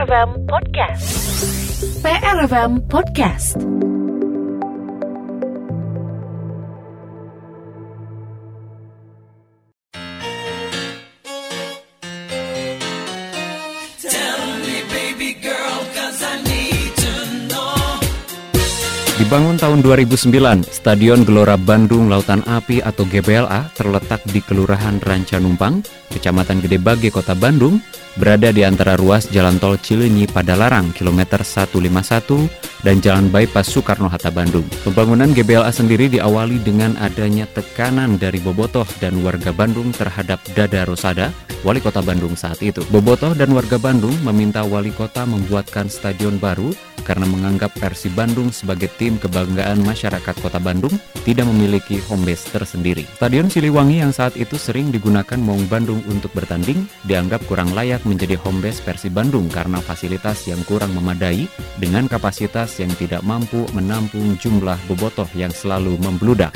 PRFM Podcast. PRFM Podcast. Dibangun tahun 2009, Stadion Gelora Bandung Lautan Api atau GBLA terletak di Kelurahan Ranca Numpang, Kecamatan Gede Bage, Kota Bandung, berada di antara ruas Jalan Tol Cilenyi Padalarang, kilometer 151, dan Jalan Bypass Soekarno-Hatta Bandung. Pembangunan GBLA sendiri diawali dengan adanya tekanan dari Bobotoh dan warga Bandung terhadap Dada Rosada, wali kota Bandung saat itu. Bobotoh dan warga Bandung meminta wali kota membuatkan stadion baru karena menganggap Persib Bandung sebagai tim kebanggaan masyarakat kota Bandung tidak memiliki home base tersendiri. Stadion Siliwangi yang saat itu sering digunakan Maung Bandung untuk bertanding dianggap kurang layak menjadi home base Persib Bandung karena fasilitas yang kurang memadai dengan kapasitas yang tidak mampu menampung jumlah bobotoh yang selalu membludak.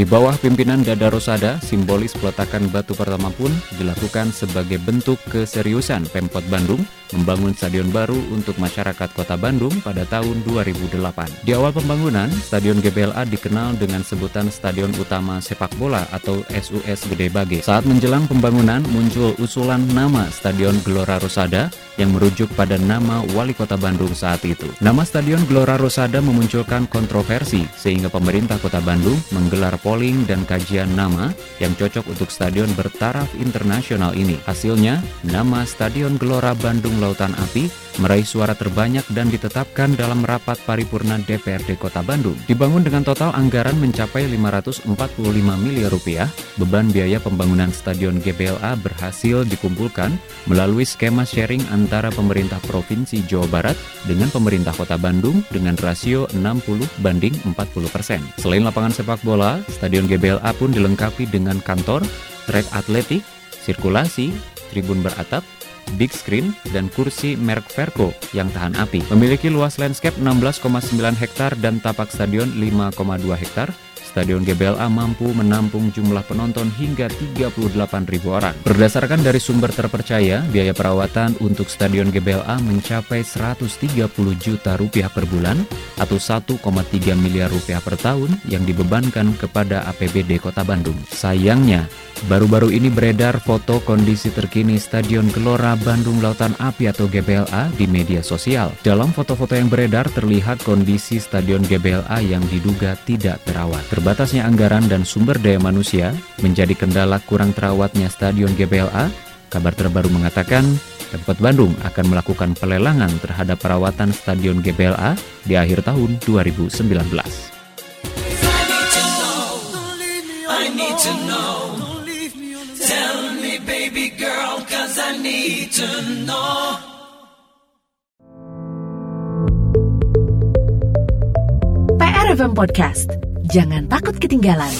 Di bawah pimpinan Dada Rosada, simbolis peletakan batu pertama pun dilakukan sebagai bentuk keseriusan Pemkot Bandung membangun stadion baru untuk masyarakat kota Bandung pada tahun 2008. Di awal pembangunan, Stadion GBLA dikenal dengan sebutan Stadion Utama Sepak Bola atau SUS Gede Bage. Saat menjelang pembangunan, muncul usulan nama Stadion Gelora Rosada yang merujuk pada nama wali kota Bandung saat itu. Nama Stadion Gelora Rosada memunculkan kontroversi sehingga pemerintah kota Bandung menggelar polling dan kajian nama yang cocok untuk stadion bertaraf internasional ini. Hasilnya, nama Stadion Gelora Bandung Lautan Api meraih suara terbanyak dan ditetapkan dalam rapat paripurna DPRD Kota Bandung. Dibangun dengan total anggaran mencapai 545 miliar rupiah, beban biaya pembangunan Stadion GBLA berhasil dikumpulkan melalui skema sharing antara pemerintah Provinsi Jawa Barat dengan pemerintah Kota Bandung dengan rasio 60 banding 40 persen. Selain lapangan sepak bola, Stadion GBLA pun dilengkapi dengan kantor, trek atletik, sirkulasi, tribun beratap, big screen, dan kursi merek Verco yang tahan api. Memiliki luas landscape 16,9 hektar dan tapak stadion 5,2 hektar, Stadion GBLA mampu menampung jumlah penonton hingga 38 ribu orang. Berdasarkan dari sumber terpercaya, biaya perawatan untuk Stadion GBLA mencapai 130 juta rupiah per bulan atau 1,3 miliar rupiah per tahun yang dibebankan kepada APBD Kota Bandung. Sayangnya, Baru-baru ini beredar foto kondisi terkini Stadion Gelora Bandung Lautan Api atau GBLA di media sosial. Dalam foto-foto yang beredar terlihat kondisi Stadion GBLA yang diduga tidak terawat. Terbatasnya anggaran dan sumber daya manusia menjadi kendala kurang terawatnya Stadion GBLA. Kabar terbaru mengatakan Pemkot Bandung akan melakukan pelelangan terhadap perawatan Stadion GBLA di akhir tahun 2019. I need to know. Tell me, baby girl, cause I need to know. PRFM Podcast. Jangan takut ketinggalan.